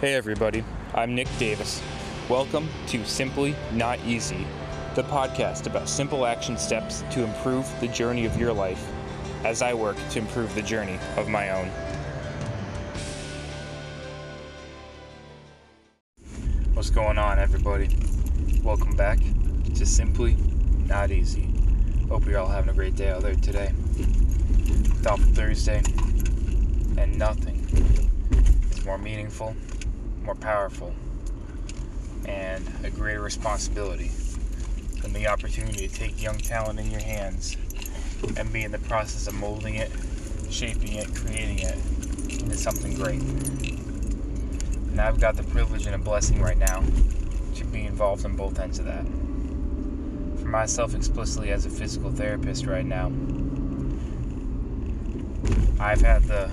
Hey everybody, I'm Nick Davis. Welcome to Simply Not Easy, the podcast about simple action steps to improve the journey of your life as I work to improve the journey of my own. What's going on, everybody? Welcome back to Simply Not Easy. Hope you're all having a great day out there today. Thoughtful Thursday, and nothing is more meaningful more powerful and a greater responsibility than the opportunity to take young talent in your hands and be in the process of molding it, shaping it, creating it into something great. And I've got the privilege and a blessing right now to be involved in both ends of that. For myself, explicitly as a physical therapist right now, I've had the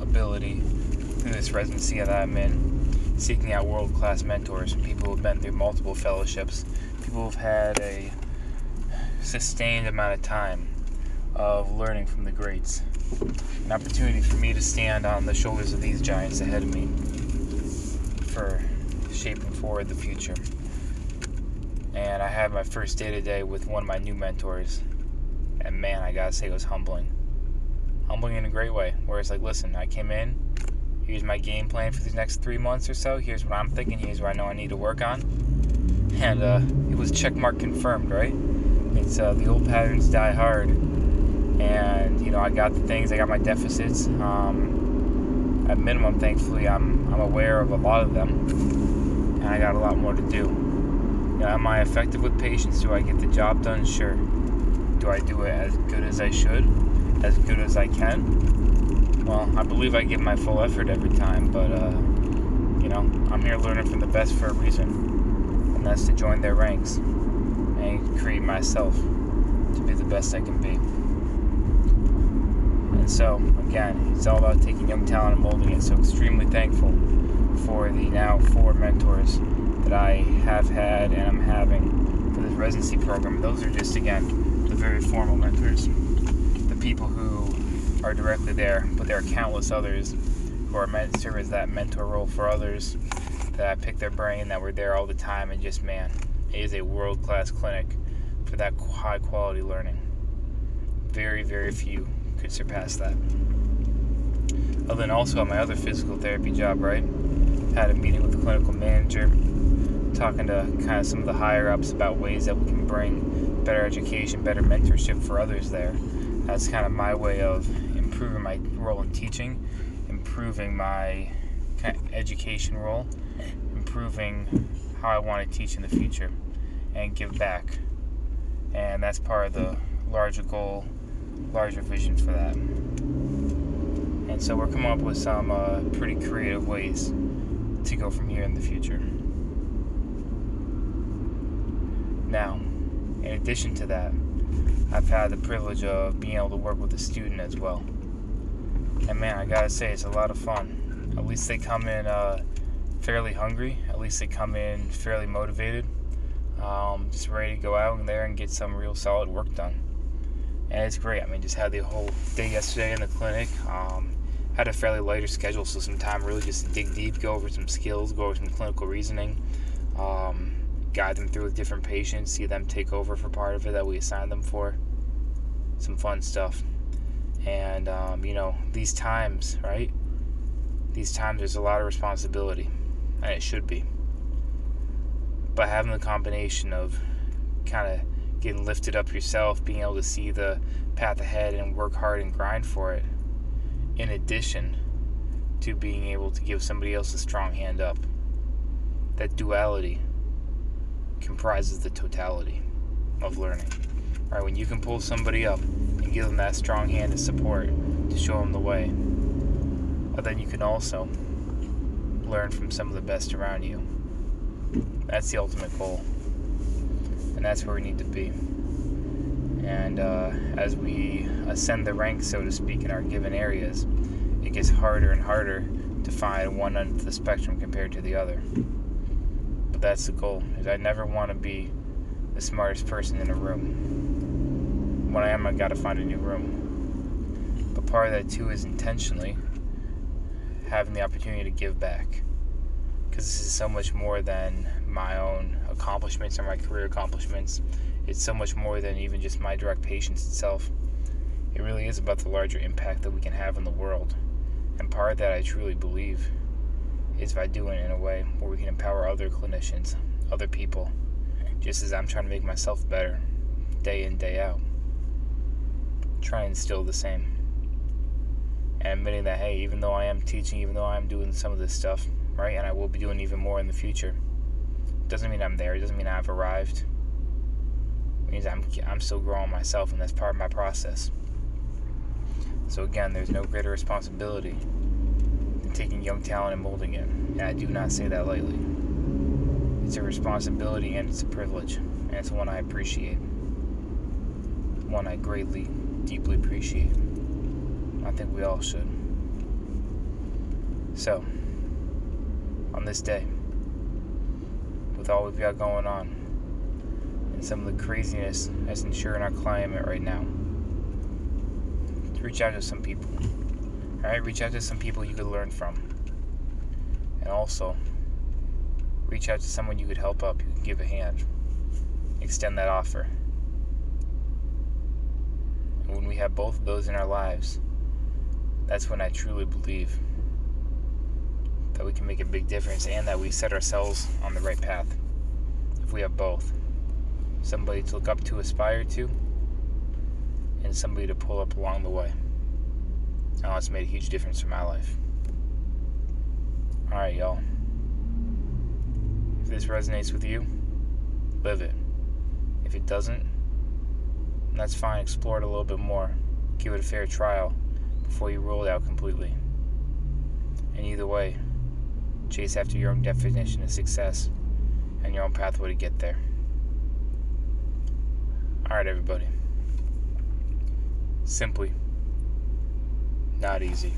ability through this residency that I'm in seeking out world class mentors, people who have been through multiple fellowships, people who've had a sustained amount of time of learning from the greats. An opportunity for me to stand on the shoulders of these giants ahead of me for shaping forward the future. And I had my first day today with one of my new mentors, and man, I gotta say, it was humbling. Humbling in a great way, where it's like, listen, I came in, here's my game plan for these next three months or so. Here's what I'm thinking. Here's what I know I need to work on. And uh, it was checkmark confirmed, right? It's uh, the old patterns die hard. And, you know, I got the things, I got my deficits. Um, at minimum, thankfully, I'm, I'm aware of a lot of them. And I got a lot more to do. Am I effective with patients? Do I get the job done? Sure. Do I do it as good as I should? As good as I can? Well, I believe I give my full effort every time, but uh, you know, I'm here learning from the best for a reason, and that's to join their ranks and create myself to be the best I can be. And so, again, it's all about taking young talent and molding it. So, extremely thankful for the now four mentors that I have had and I'm having for this residency program. Those are just, again, the very formal mentors, the people who are directly there, but there are countless others who are meant to serve as that mentor role for others that I pick their brain that were there all the time and just man, it is a world class clinic for that high quality learning. Very, very few could surpass that. Other than also at my other physical therapy job, right? Had a meeting with the clinical manager, talking to kind of some of the higher ups about ways that we can bring better education, better mentorship for others there. That's kind of my way of improving my role in teaching, improving my education role, improving how I want to teach in the future, and give back. And that's part of the larger goal, larger vision for that. And so we're coming up with some uh, pretty creative ways to go from here in the future. Now, in addition to that, I've had the privilege of being able to work with a student as well. And man, I gotta say, it's a lot of fun. At least they come in uh, fairly hungry. At least they come in fairly motivated. Um, just ready to go out there and get some real solid work done. And it's great. I mean, just had the whole day yesterday in the clinic. Um, had a fairly lighter schedule, so some time really just to dig deep, go over some skills, go over some clinical reasoning, um, guide them through with different patients, see them take over for part of it that we assigned them for. Some fun stuff. And, um, you know, these times, right? These times there's a lot of responsibility, and it should be. But having the combination of kind of getting lifted up yourself, being able to see the path ahead and work hard and grind for it, in addition to being able to give somebody else a strong hand up. That duality comprises the totality of learning. Right? When you can pull somebody up and give them that strong hand of support to show them the way. But then you can also learn from some of the best around you. That's the ultimate goal. And that's where we need to be. And uh, as we ascend the ranks, so to speak, in our given areas, it gets harder and harder to find one end of the spectrum compared to the other. But that's the goal. Is I never want to be the smartest person in a room when I am, I gotta find a new room. But part of that too is intentionally having the opportunity to give back. Because this is so much more than my own accomplishments or my career accomplishments. It's so much more than even just my direct patients itself. It really is about the larger impact that we can have in the world. And part of that, I truly believe, is by doing it in a way where we can empower other clinicians, other people, just as I'm trying to make myself better day in, day out. Try and instill the same. And admitting that, hey, even though I am teaching, even though I am doing some of this stuff, right, and I will be doing even more in the future, doesn't mean I'm there. It doesn't mean I've arrived. It means I'm, I'm still growing myself, and that's part of my process. So, again, there's no greater responsibility taking young talent and molding it. And I do not say that lightly. It's a responsibility and it's a privilege, and it's one I appreciate. One I greatly, deeply appreciate. I think we all should. So, on this day, with all we've got going on, and some of the craziness that's ensuring our climate right now, reach out to some people. Alright, reach out to some people you could learn from. And also, reach out to someone you could help up, you could give a hand. Extend that offer. And when we have both of those in our lives, that's when I truly believe that we can make a big difference and that we set ourselves on the right path. If we have both somebody to look up to, aspire to, and somebody to pull up along the way. Oh, it's made a huge difference in my life. Alright, y'all. If this resonates with you, live it. If it doesn't, that's fine. Explore it a little bit more. Give it a fair trial before you rule it out completely. And either way, chase after your own definition of success and your own pathway to get there. Alright, everybody. Simply not easy.